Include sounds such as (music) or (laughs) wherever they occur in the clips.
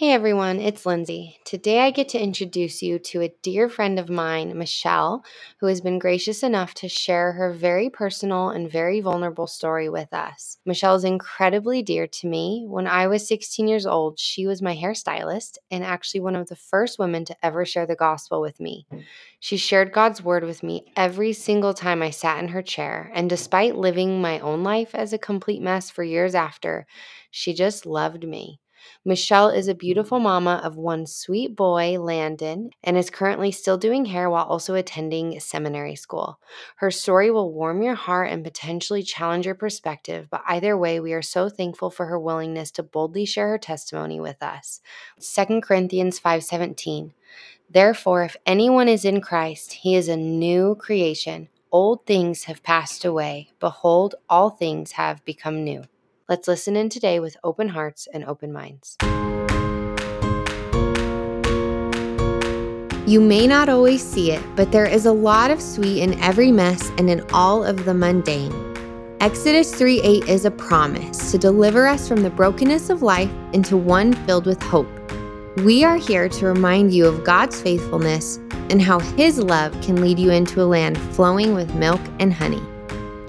Hey everyone, it's Lindsey. Today I get to introduce you to a dear friend of mine, Michelle, who has been gracious enough to share her very personal and very vulnerable story with us. Michelle is incredibly dear to me. When I was 16 years old, she was my hairstylist and actually one of the first women to ever share the gospel with me. She shared God's word with me every single time I sat in her chair, and despite living my own life as a complete mess for years after, she just loved me. Michelle is a beautiful mama of one sweet boy, Landon, and is currently still doing hair while also attending seminary school. Her story will warm your heart and potentially challenge your perspective, but either way, we are so thankful for her willingness to boldly share her testimony with us. 2 Corinthians 5:17. Therefore, if anyone is in Christ, he is a new creation. Old things have passed away. Behold, all things have become new. Let's listen in today with open hearts and open minds. You may not always see it, but there is a lot of sweet in every mess and in all of the mundane. Exodus 3 8 is a promise to deliver us from the brokenness of life into one filled with hope. We are here to remind you of God's faithfulness and how His love can lead you into a land flowing with milk and honey.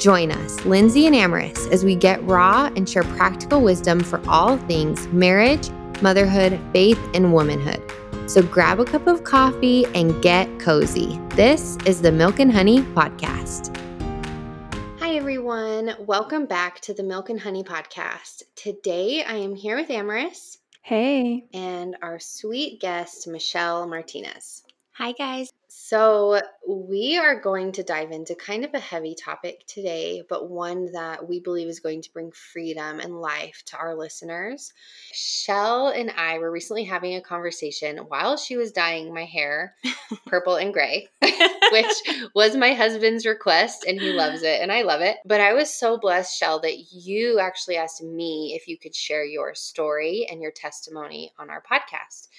Join us, Lindsey and Amaris, as we get raw and share practical wisdom for all things marriage, motherhood, faith, and womanhood. So grab a cup of coffee and get cozy. This is the Milk and Honey Podcast. Hi, everyone. Welcome back to the Milk and Honey Podcast. Today I am here with Amaris. Hey. And our sweet guest, Michelle Martinez. Hi, guys. So, we are going to dive into kind of a heavy topic today, but one that we believe is going to bring freedom and life to our listeners. Shell and I were recently having a conversation while she was dyeing my hair (laughs) purple and gray, (laughs) which (laughs) was my husband's request, and he loves it, and I love it. But I was so blessed, Shell, that you actually asked me if you could share your story and your testimony on our podcast.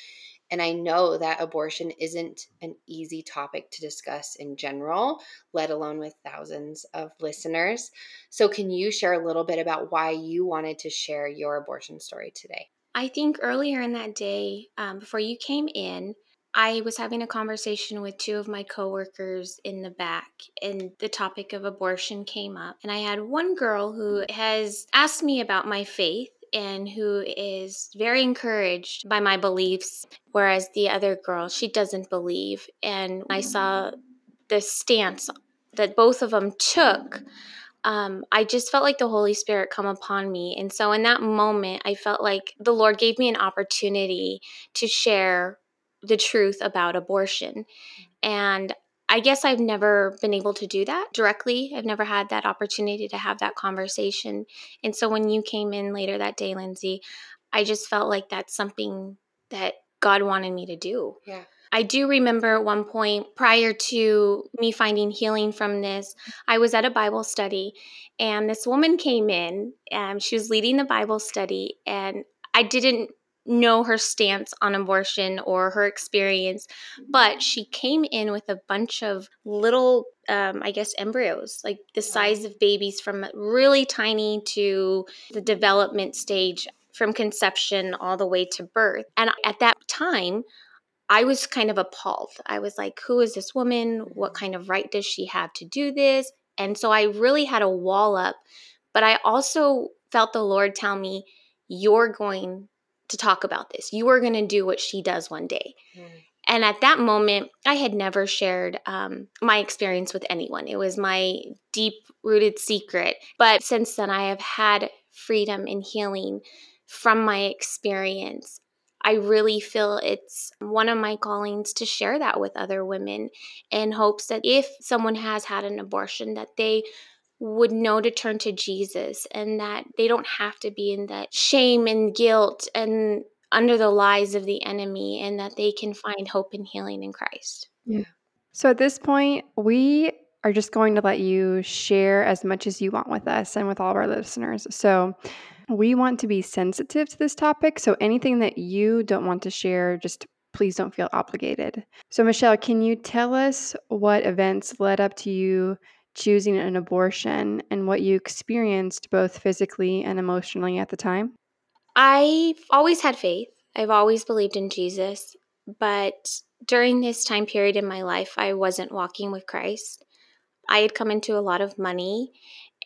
And I know that abortion isn't an easy topic to discuss in general, let alone with thousands of listeners. So, can you share a little bit about why you wanted to share your abortion story today? I think earlier in that day, um, before you came in, I was having a conversation with two of my coworkers in the back, and the topic of abortion came up. And I had one girl who has asked me about my faith and who is very encouraged by my beliefs, whereas the other girl, she doesn't believe. And I saw the stance that both of them took. Um, I just felt like the Holy Spirit come upon me. And so in that moment, I felt like the Lord gave me an opportunity to share the truth about abortion. And I guess I've never been able to do that directly. I've never had that opportunity to have that conversation. And so when you came in later that day, Lindsey, I just felt like that's something that God wanted me to do. Yeah. I do remember at one point prior to me finding healing from this, I was at a Bible study and this woman came in and she was leading the Bible study and I didn't know her stance on abortion or her experience, but she came in with a bunch of little, um, I guess, embryos, like the size of babies from really tiny to the development stage from conception all the way to birth. And at that time, I was kind of appalled. I was like, who is this woman? What kind of right does she have to do this? And so I really had a wall up, but I also felt the Lord tell me, you're going to talk about this. You are going to do what she does one day. Mm. And at that moment, I had never shared um, my experience with anyone. It was my deep rooted secret. But since then, I have had freedom and healing from my experience. I really feel it's one of my callings to share that with other women in hopes that if someone has had an abortion that they would know to turn to Jesus and that they don't have to be in that shame and guilt and under the lies of the enemy and that they can find hope and healing in Christ. Yeah. So at this point, we are just going to let you share as much as you want with us and with all of our listeners. So we want to be sensitive to this topic. So anything that you don't want to share, just please don't feel obligated. So, Michelle, can you tell us what events led up to you choosing an abortion and what you experienced both physically and emotionally at the time? I've always had faith. I've always believed in Jesus, but during this time period in my life, I wasn't walking with Christ. I had come into a lot of money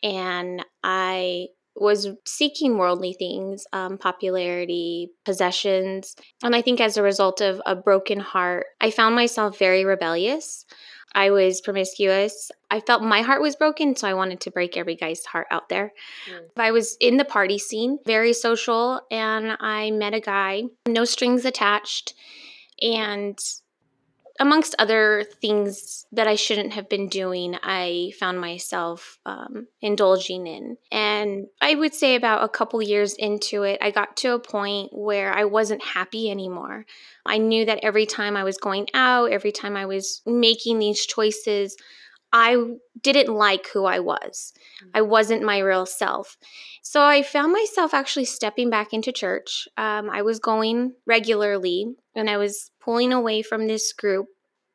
and I was seeking worldly things, um, popularity, possessions. And I think as a result of a broken heart, I found myself very rebellious. I was promiscuous. I felt my heart was broken, so I wanted to break every guy's heart out there. Mm. I was in the party scene, very social, and I met a guy, no strings attached. And amongst other things that I shouldn't have been doing, I found myself um, indulging in. And I would say about a couple years into it, I got to a point where I wasn't happy anymore. I knew that every time I was going out, every time I was making these choices, I didn't like who I was. I wasn't my real self. So I found myself actually stepping back into church. Um, I was going regularly and I was pulling away from this group.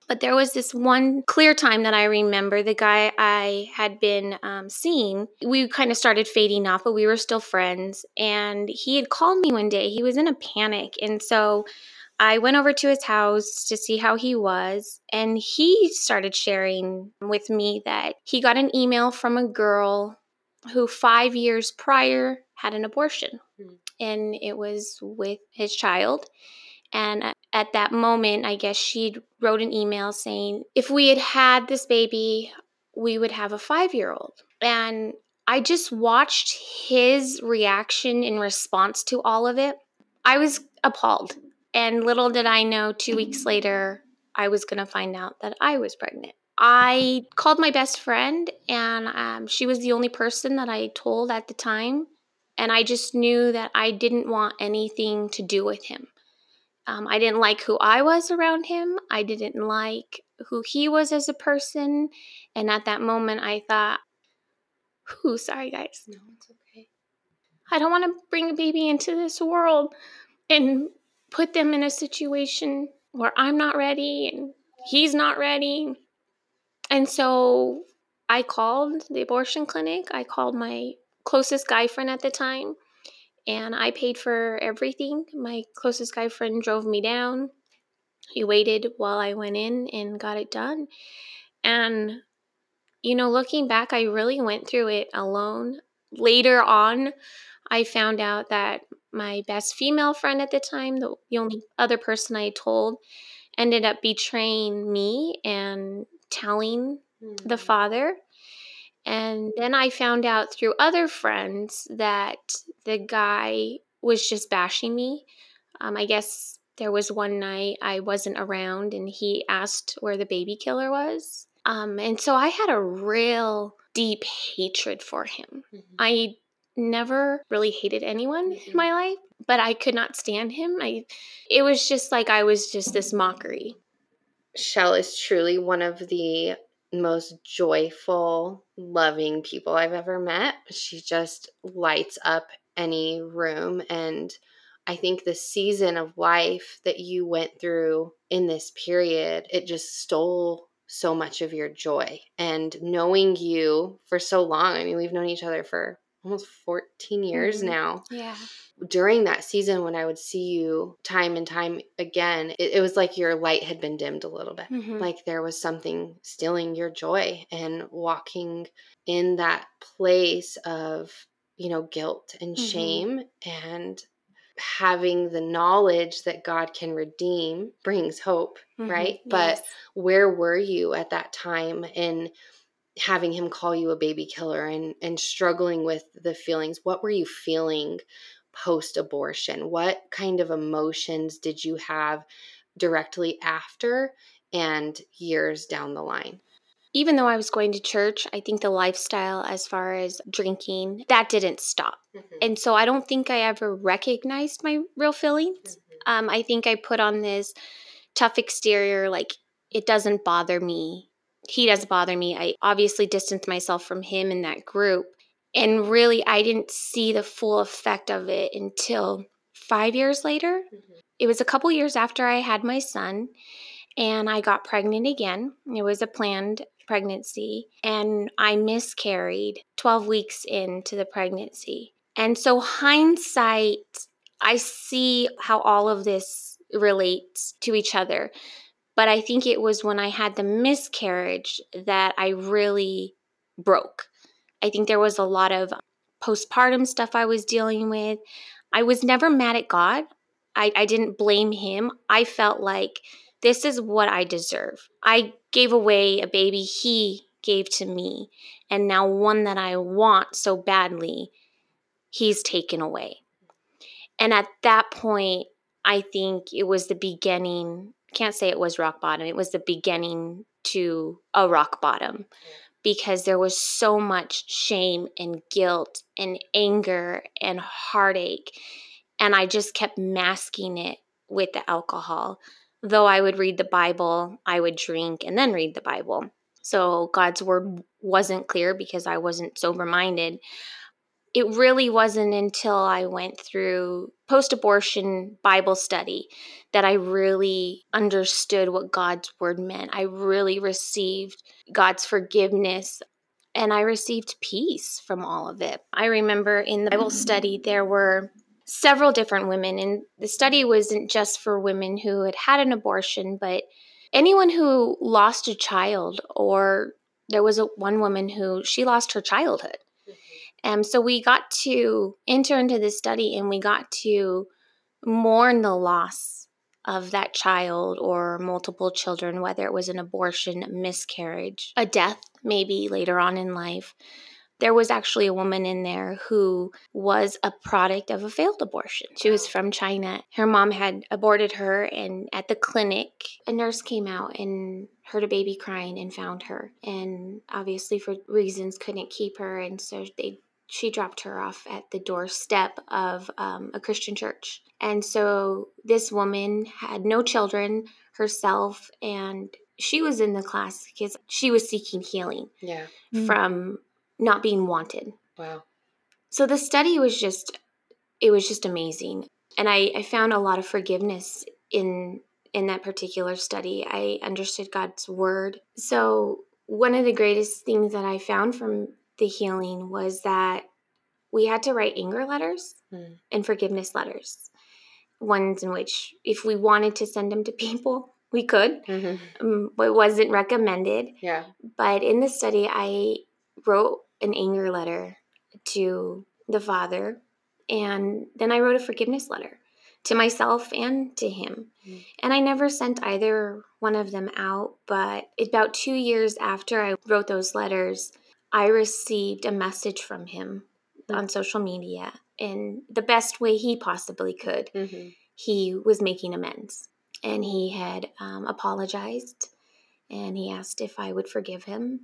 But there was this one clear time that I remember the guy I had been um, seeing. We kind of started fading off, but we were still friends. And he had called me one day. He was in a panic. And so I went over to his house to see how he was. And he started sharing with me that he got an email from a girl who five years prior had an abortion. Mm. And it was with his child. And at that moment, I guess she wrote an email saying, if we had had this baby, we would have a five year old. And I just watched his reaction in response to all of it. I was appalled. And little did I know, two weeks later, I was going to find out that I was pregnant. I called my best friend, and um, she was the only person that I told at the time. And I just knew that I didn't want anything to do with him. Um, I didn't like who I was around him. I didn't like who he was as a person. And at that moment, I thought, who, sorry guys. No, it's okay. I don't want to bring a baby into this world and put them in a situation where I'm not ready and he's not ready. And so I called the abortion clinic. I called my closest guy friend at the time and I paid for everything. My closest guy friend drove me down. He waited while I went in and got it done. And, you know, looking back, I really went through it alone. Later on, I found out that my best female friend at the time, the, the only other person I told, ended up betraying me and telling mm-hmm. the father. And then I found out through other friends that the guy was just bashing me. Um, I guess there was one night I wasn't around and he asked where the baby killer was. Um, and so I had a real deep hatred for him. Mm-hmm. I never really hated anyone mm-hmm. in my life, but I could not stand him. I it was just like I was just this mockery. Shell is truly one of the most joyful, loving people I've ever met. She just lights up any room. And I think the season of life that you went through in this period, it just stole so much of your joy. And knowing you for so long, I mean, we've known each other for almost 14 years mm-hmm. now. Yeah. During that season, when I would see you time and time again, it, it was like your light had been dimmed a little bit. Mm-hmm. Like there was something stealing your joy and walking in that place of, you know, guilt and mm-hmm. shame and having the knowledge that God can redeem brings hope, mm-hmm. right? Yes. But where were you at that time in having him call you a baby killer and and struggling with the feelings what were you feeling post abortion what kind of emotions did you have directly after and years down the line even though I was going to church, I think the lifestyle as far as drinking, that didn't stop. Mm-hmm. And so I don't think I ever recognized my real feelings. Mm-hmm. Um, I think I put on this tough exterior, like it doesn't bother me he doesn't bother me. I obviously distanced myself from him in that group. And really, I didn't see the full effect of it until five years later. Mm-hmm. It was a couple years after I had my son, and I got pregnant again. It was a planned pregnancy, and I miscarried 12 weeks into the pregnancy. And so, hindsight, I see how all of this relates to each other. But I think it was when I had the miscarriage that I really broke. I think there was a lot of postpartum stuff I was dealing with. I was never mad at God. I, I didn't blame him. I felt like this is what I deserve. I gave away a baby he gave to me, and now one that I want so badly, he's taken away. And at that point, I think it was the beginning. Can't say it was rock bottom. It was the beginning to a rock bottom because there was so much shame and guilt and anger and heartache. And I just kept masking it with the alcohol. Though I would read the Bible, I would drink and then read the Bible. So God's word wasn't clear because I wasn't sober minded it really wasn't until I went through post abortion Bible study that I really understood what God's word meant. I really received God's forgiveness and I received peace from all of it. I remember in the Bible study, there were several different women, and the study wasn't just for women who had had an abortion, but anyone who lost a child, or there was a, one woman who she lost her childhood um, so we got to enter into this study and we got to mourn the loss of that child or multiple children, whether it was an abortion, miscarriage, a death, maybe later on in life. There was actually a woman in there who was a product of a failed abortion. She was from China. Her mom had aborted her, and at the clinic, a nurse came out and heard a baby crying and found her. And obviously, for reasons, couldn't keep her, and so they she dropped her off at the doorstep of um, a Christian church. And so this woman had no children herself, and she was in the class because she was seeking healing yeah. Mm. from not being wanted. Wow. So the study was just, it was just amazing. And I, I found a lot of forgiveness in in that particular study. I understood God's word. So one of the greatest things that I found from the healing was that we had to write anger letters mm. and forgiveness letters. Ones in which, if we wanted to send them to people, we could. Mm-hmm. Um, it wasn't recommended. Yeah. But in the study, I wrote an anger letter to the father, and then I wrote a forgiveness letter to myself and to him. Mm. And I never sent either one of them out, but about two years after I wrote those letters, I received a message from him mm-hmm. on social media in the best way he possibly could. Mm-hmm. He was making amends and he had um, apologized and he asked if I would forgive him.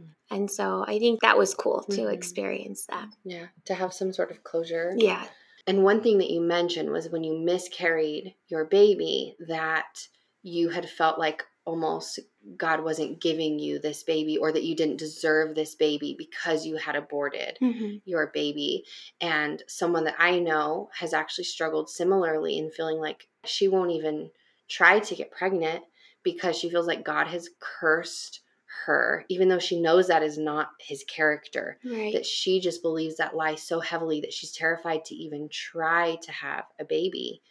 Mm. And so I think that was cool to mm-hmm. experience that. Yeah, to have some sort of closure. Yeah. And one thing that you mentioned was when you miscarried your baby, that you had felt like almost God wasn't giving you this baby or that you didn't deserve this baby because you had aborted mm-hmm. your baby. And someone that I know has actually struggled similarly in feeling like she won't even try to get pregnant because she feels like God has cursed her, even though she knows that is not his character. Right. That she just believes that lie so heavily that she's terrified to even try to have a baby.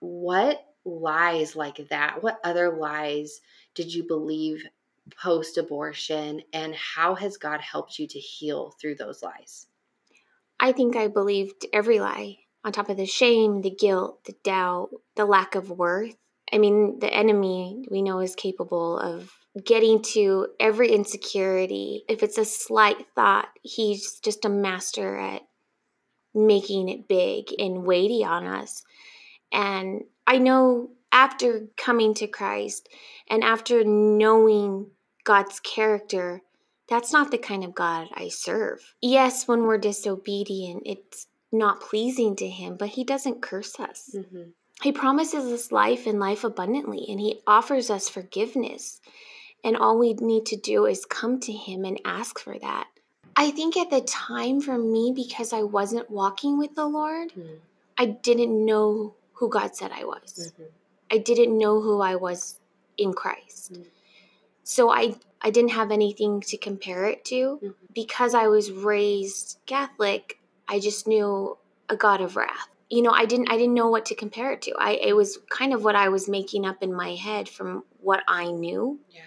What lies like that? What other lies did you believe post abortion, and how has God helped you to heal through those lies? I think I believed every lie on top of the shame, the guilt, the doubt, the lack of worth. I mean, the enemy we know is capable of getting to every insecurity. If it's a slight thought, he's just a master at making it big and weighty on us. And I know after coming to Christ and after knowing God's character, that's not the kind of God I serve. Yes, when we're disobedient, it's not pleasing to Him, but He doesn't curse us. Mm-hmm. He promises us life and life abundantly, and He offers us forgiveness. And all we need to do is come to Him and ask for that. I think at the time for me, because I wasn't walking with the Lord, mm-hmm. I didn't know who God said I was. Mm-hmm. I didn't know who I was in Christ. Mm-hmm. So I I didn't have anything to compare it to mm-hmm. because I was raised Catholic. I just knew a God of wrath. you know, I didn't I didn't know what to compare it to. I it was kind of what I was making up in my head from what I knew. Yeah.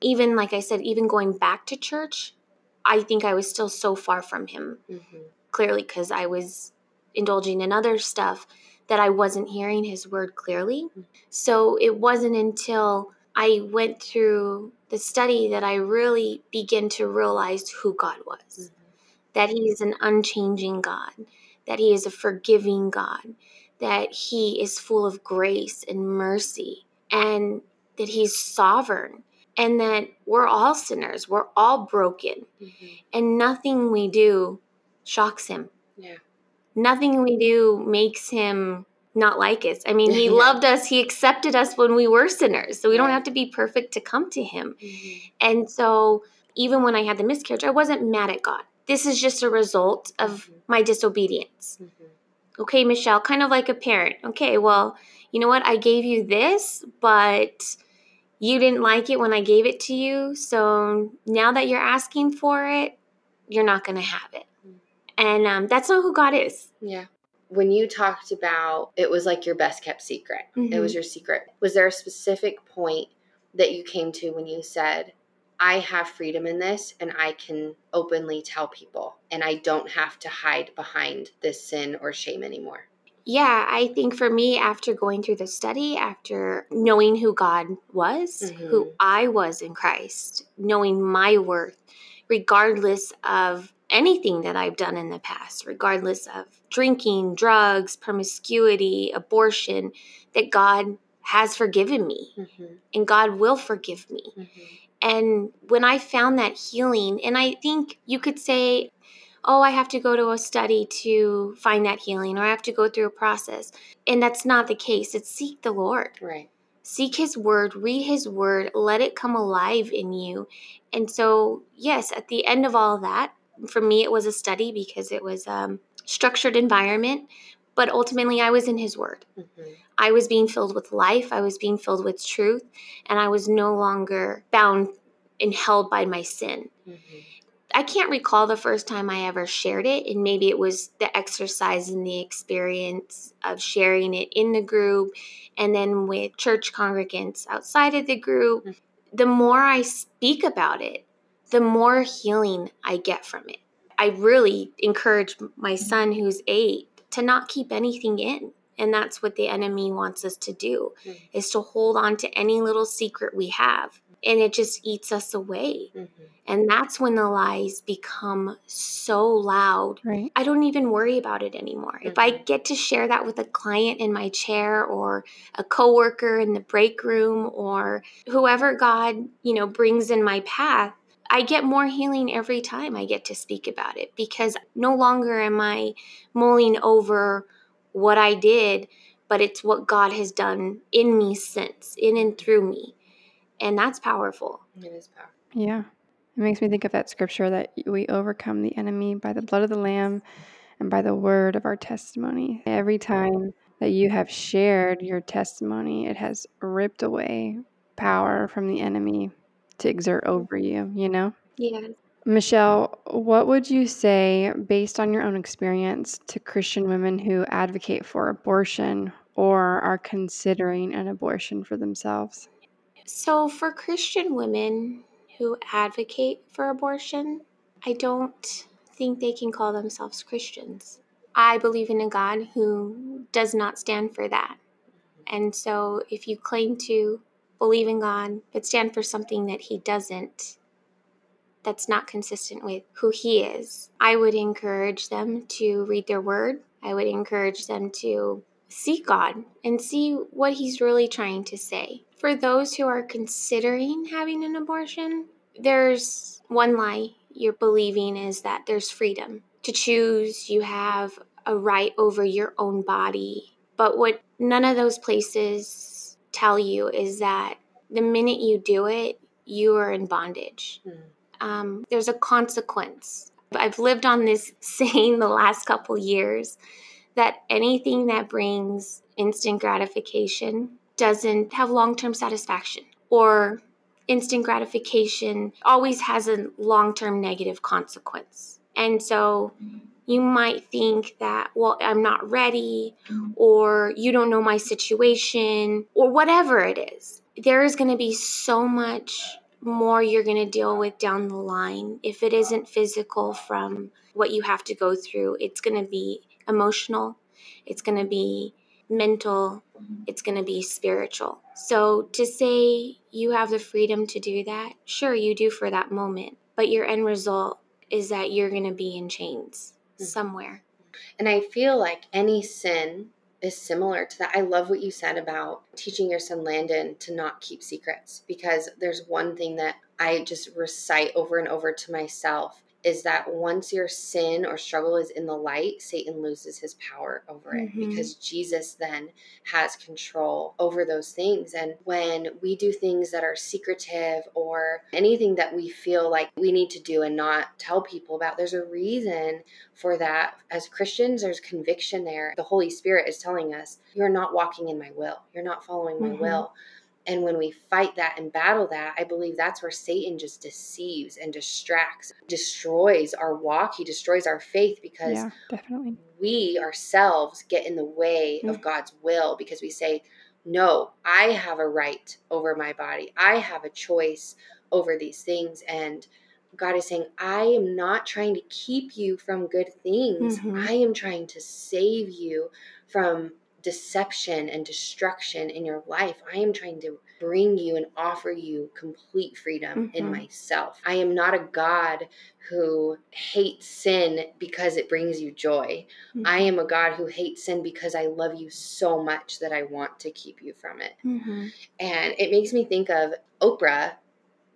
Even like I said, even going back to church, I think I was still so far from him. Mm-hmm. Clearly cuz I was indulging in other stuff that I wasn't hearing his word clearly. Mhm. So it wasn't until I went through the study that I really began to realize who God was that He is an unchanging God, that He is a forgiving God, that He is full of grace and mercy, and that He's sovereign, and that we're all sinners, we're all broken, Mm-hmm. and nothing we do shocks Him. Yeah. Nothing we do makes Him not like us. I mean, He (laughs) Yeah. loved us, He accepted us when we were sinners, so we don't have to be perfect to come to Him. Mm-hmm. And so, even when I had the miscarriage, I wasn't mad at God. This is just a result of Mhm. my disobedience. Mm-hmm. Okay, Michelle, kind of like a parent. Okay, well, you know what? I gave you this, but you didn't like it when I gave it to you. So now that you're asking for it, you're not going to have it. And um, that's not who God is. Yeah. When you talked about it was like your best kept secret, it Mhm. was your secret. Was there a specific point that you came to when you said, I have freedom in this and I can openly tell people and I don't have to hide behind this sin or shame anymore? Yeah, I think for me, after going through the study, after knowing who God was, who Mhm. I was in Christ, knowing my worth, regardless of anything that I've done in the past, regardless of drinking, drugs, promiscuity, abortion, that God has forgiven me Mm-hmm. and God will forgive me. Mm-hmm. And when I found that healing, and I think you could say, oh, I have to go to a study to find that healing, or I have to go through a process. And that's not the case. It's seek the Lord, Right. seek His word, read His word, let it come alive in you. And so, yes, at the end of all that, for me, it was a study because it was um, structured environment. But ultimately, I was in His Word. Mm-hmm. I was being filled with life. I was being filled with truth. And I was no longer bound and held by my sin. Mm-hmm. I can't recall the first time I ever shared it. And maybe it was the exercise and the experience of sharing it in the group and then with church congregants outside of the group. Mhm. The more I speak about it, the more healing I get from it. I really encourage my son, who's eight, to not keep anything in. And that's what the enemy wants us to do Mhm. is to hold on to any little secret we have. And it just eats us away. Mm-hmm. And that's when the lies become so loud. Right. I don't even worry about it anymore. If I Mhm. get to share that with a client in my chair or a coworker in the break room or whoever God, you know, brings in my path, I get more healing every time I get to speak about it because no longer am I mulling over what I did, but it's what God has done in me since, in and through me. And that's powerful. It is powerful. Yeah. It makes me think of that scripture that we overcome the enemy by the blood of the Lamb and by the word of our testimony. Every time that you have shared your testimony, it has ripped away power from the enemy to exert mm. over you, you know? Yeah. Michelle, what would you say, based on your own experience, to Christian women who advocate for abortion or are considering an abortion for themselves? So, for Christian women who advocate for abortion, I don't think they can call themselves Christians. I believe in a God who does not stand for that. And so, if you claim to believe in God but stand for something that He doesn't, that's not consistent with who He is, I would encourage them to read their word. I would encourage them to seek God and see what He's really trying to say. For those who are considering having an abortion, there's one lie you're believing is that there's freedom to choose, you have a right over your own body. But what none of those places tell you is that the minute you do it, you are in bondage. Mhm. Um, there's a consequence. I've lived on this (laughs) saying the last couple years that anything that brings instant gratification doesn't have long term satisfaction, or instant gratification always has a long term negative consequence. And so you might think that, well, I'm not ready, or you don't know my situation, or whatever it is. There is going to be so much more you're going to deal with down the line. If it isn't physical from what you have to go through, it's going to be emotional, it's going to be mental, it's going to be spiritual. So to say you have the freedom to do that, sure, you do for that moment, but your end result is that you're going to be in chains mm-hmm. Somewhere. And I feel like any sin is similar to that. I love what you said about teaching your son Landon to not keep secrets because there's one thing that I just recite over and over to myself is that once your sin or struggle is in the light, Satan loses his power over it mm-hmm. because Jesus then has control over those things. And when we do things that are secretive or anything that we feel like we need to do and not tell people about, there's a reason for that. As Christians, there's conviction there. The Holy Spirit is telling us, You're not walking in my will, you're not following my mm-hmm. will. And when we fight that and battle that, I believe that's where Satan just deceives and distracts, destroys our walk. He destroys our faith because yeah, definitely. we ourselves get in the way of God's will because we say, No, I have a right over my body. I have a choice over these things. And God is saying, I am not trying to keep you from good things. Mm-hmm. I am trying to save you from deception and destruction in your life. I am trying to bring you and offer you complete freedom mm-hmm. in myself. I am not a God who hates sin because it brings you joy. Mm-hmm. I am a God who hates sin because I love you so much that I want to keep you from it. Mm-hmm. And it makes me think of Oprah.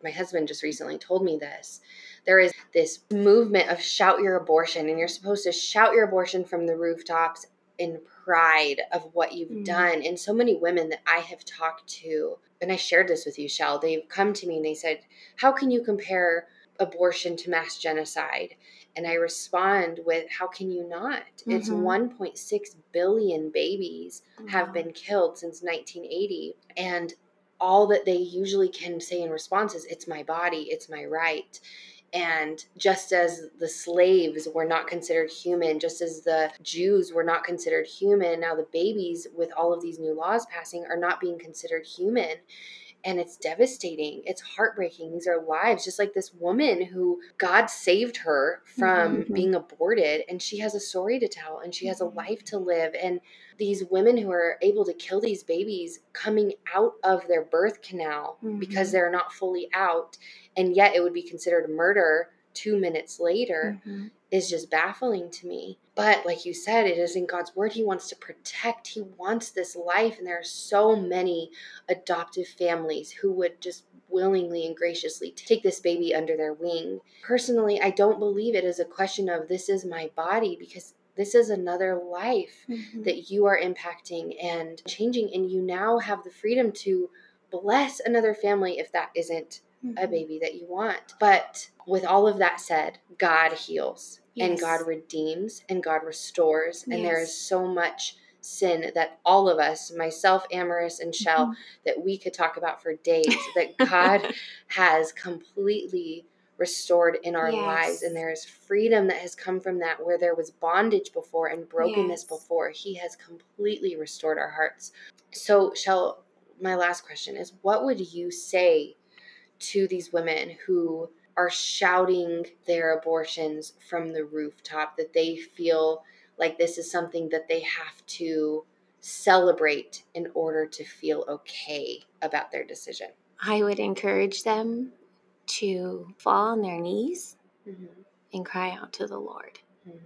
My husband just recently told me this there is this movement of shout your abortion, and you're supposed to shout your abortion from the rooftops in pride of what you've mm. done. And so many women that I have talked to, and I shared this with you, Shell, they've come to me and they said, How can you compare abortion to mass genocide? And I respond with, How can you not? Mm-hmm. It's 1.6 billion babies have been killed since 1980. And all that they usually can say in response is, It's my body, it's my right. And just as the slaves were not considered human, just as the Jews were not considered human, now the babies, with all of these new laws passing, are not being considered human and it's devastating. It's heartbreaking. These are lives, just like this woman who God saved her from mm-hmm. being aborted, and she has a story to tell and she has a mm-hmm. life to live. And these women who are able to kill these babies coming out of their birth canal mm-hmm. because they're not fully out, and yet it would be considered murder two minutes later mm-hmm. is just baffling to me. But like you said, it is in God's word. He wants to protect, He wants this life. And there are so many adoptive families who would just willingly and graciously take this baby under their wing. Personally, I don't believe it is a question of this is my body because this is another life mm-hmm. that you are impacting and changing. And you now have the freedom to bless another family if that isn't mm-hmm. a baby that you want. But with all of that said, God heals yes. and God redeems and God restores. And yes. there is so much sin that all of us, myself, Amaris, and Shell, mm-hmm. that we could talk about for days, that (laughs) God has completely restored in our yes. lives and there is freedom that has come from that where there was bondage before and brokenness yes. before he has completely restored our hearts so shell my last question is what would you say to these women who are shouting their abortions from the rooftop that they feel like this is something that they have to celebrate in order to feel okay about their decision. I would encourage them to fall on their knees mm-hmm. and cry out to the Lord mm-hmm.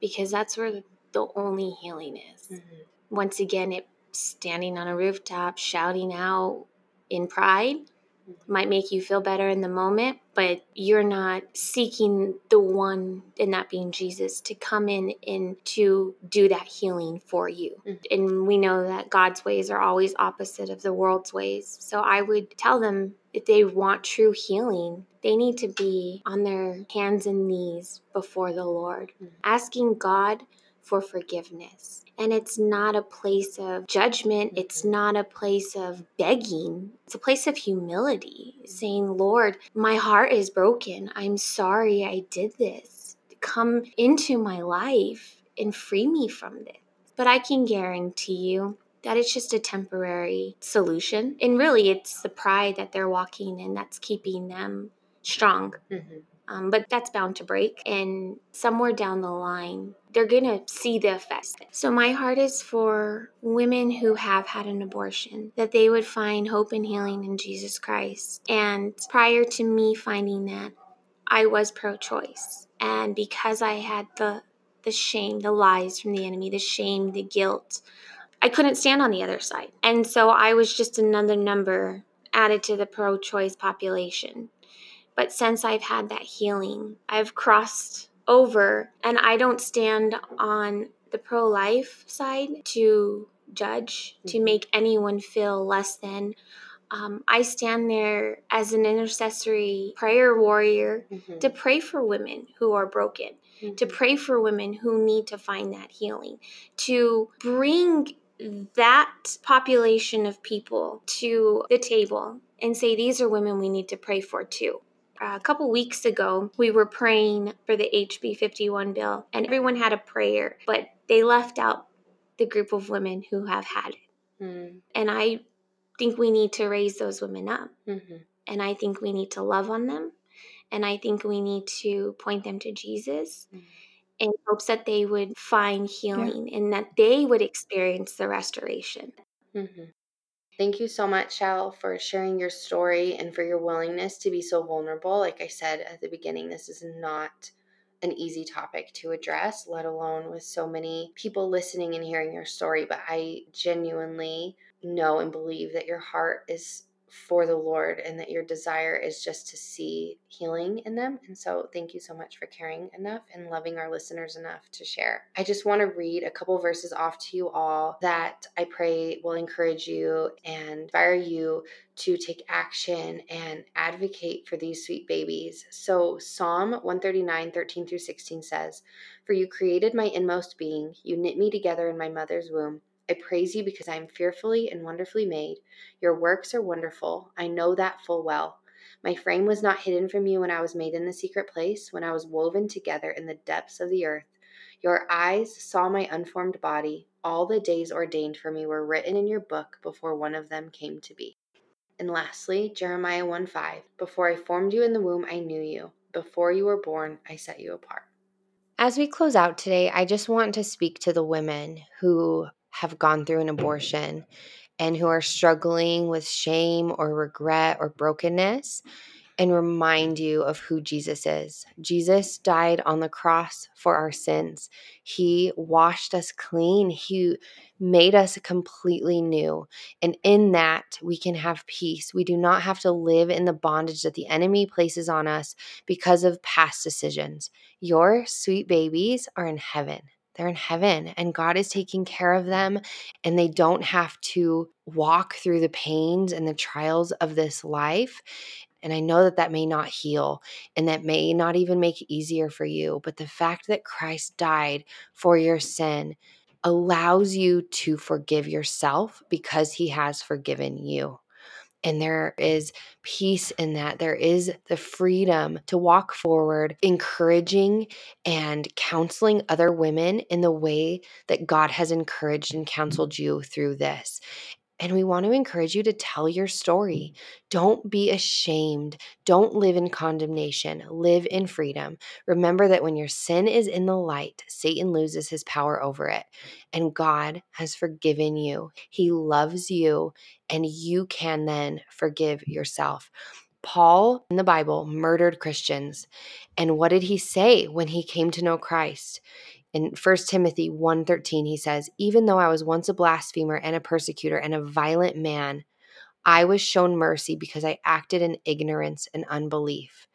because that's where the only healing is. Mm-hmm. Once again, it standing on a rooftop shouting out in pride might make you feel better in the moment, but you're not seeking the one, and that being Jesus, to come in and to do that healing for you. Mm-hmm. And we know that God's ways are always opposite of the world's ways. So I would tell them if they want true healing, they need to be on their hands and knees before the Lord, mm-hmm. asking God for forgiveness and it's not a place of judgment. It's not a place of begging. It's a place of humility, saying, Lord, my heart is broken. I'm sorry I did this. come into my life and free me from this. But I can guarantee you that it's just a temporary solution. And really, it's the pride that they're walking in that's keeping them strong. Mm-hmm. Um, but that's bound to break. And somewhere down the line, they're going to see the effects. So, my heart is for women who have had an abortion, that they would find hope and healing in Jesus Christ. And prior to me finding that, I was pro choice. And because I had the the shame, the lies from the enemy, the shame, the guilt, I couldn't stand on the other side. And so I was just another number added to the pro choice population. But since I've had that healing, I've crossed over and I don't stand on the pro life side to judge, mm-hmm. to make anyone feel less than. Um, I stand there as an intercessory prayer warrior mm-hmm. to pray for women who are broken, mm-hmm. to pray for women who need to find that healing, to bring that population of people to the table and say, These are women we need to pray for too a couple weeks ago, we were praying for the HB 51 bill, and everyone had a prayer, but they left out the group of women who have had it. Mm. And I think we need to raise those women up. Mm-hmm. And I think we need to love on them. And I think we need to point them to Jesus mm. in hopes that they would find healing yeah. and that they would experience the restoration. Mm-hmm. Thank you so much, Shell, for sharing your story and for your willingness to be so vulnerable. Like I said at the beginning, this is not an easy topic to address, let alone with so many people listening and hearing your story. But I genuinely know and believe that your heart is for the Lord and that your desire is just to see healing in them. And so, thank you so much for caring enough and loving our listeners enough to share. I just want to read a couple verses off to you all that I pray will encourage you and inspire you to take action and advocate for these sweet babies. So, Psalm 139, 13 through 16 says, For you created my inmost being, you knit me together in my mother's womb. I praise you because I am fearfully and wonderfully made. Your works are wonderful. I know that full well. My frame was not hidden from you when I was made in the secret place, when I was woven together in the depths of the earth. Your eyes saw my unformed body. All the days ordained for me were written in your book before one of them came to be. And lastly, Jeremiah 1 5. Before I formed you in the womb, I knew you. Before you were born, I set you apart. As we close out today, I just want to speak to the women who have gone through an abortion and who are struggling with shame or regret or brokenness and remind you of who Jesus is. Jesus died on the cross for our sins. He washed us clean. He made us completely new. And in that, we can have peace. We do not have to live in the bondage that the enemy places on us because of past decisions. Your sweet babies are in heaven. They're in heaven and God is taking care of them, and they don't have to walk through the pains and the trials of this life. And I know that that may not heal and that may not even make it easier for you, but the fact that Christ died for your sin allows you to forgive yourself because he has forgiven you. And there is peace in that. There is the freedom to walk forward, encouraging and counseling other women in the way that God has encouraged and counseled you through this. And we want to encourage you to tell your story. Don't be ashamed. Don't live in condemnation. Live in freedom. Remember that when your sin is in the light, Satan loses his power over it. And God has forgiven you. He loves you, and you can then forgive yourself. Paul in the Bible murdered Christians. And what did he say when he came to know Christ? In 1 Timothy 1:13 he says, "Even though I was once a blasphemer and a persecutor and a violent man, I was shown mercy because I acted in ignorance and unbelief."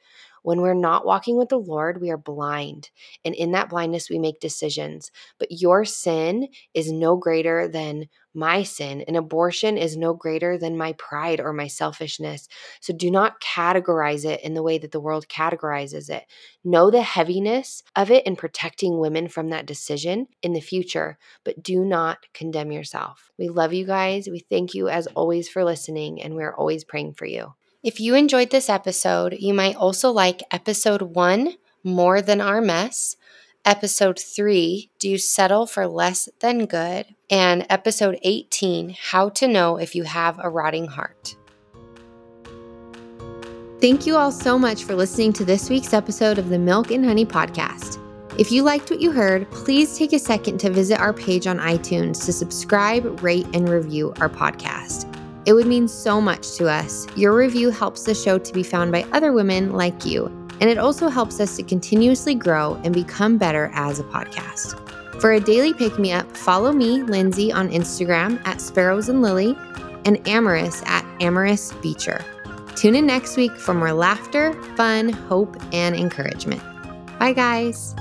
When we're not walking with the Lord, we are blind. And in that blindness, we make decisions. But your sin is no greater than my sin. An abortion is no greater than my pride or my selfishness. So do not categorize it in the way that the world categorizes it. Know the heaviness of it in protecting women from that decision in the future, but do not condemn yourself. We love you guys. We thank you as always for listening, and we're always praying for you. If you enjoyed this episode, you might also like episode one More Than Our Mess. Episode 3, Do You Settle for Less Than Good? And episode 18, How to Know If You Have a Rotting Heart. Thank you all so much for listening to this week's episode of the Milk and Honey Podcast. If you liked what you heard, please take a second to visit our page on iTunes to subscribe, rate, and review our podcast. It would mean so much to us. Your review helps the show to be found by other women like you, and it also helps us to continuously grow and become better as a podcast. For a daily pick me up, follow me, Lindsey, on Instagram at Sparrows and Lily, and Amaris at Amaris Beecher. Tune in next week for more laughter, fun, hope, and encouragement. Bye, guys.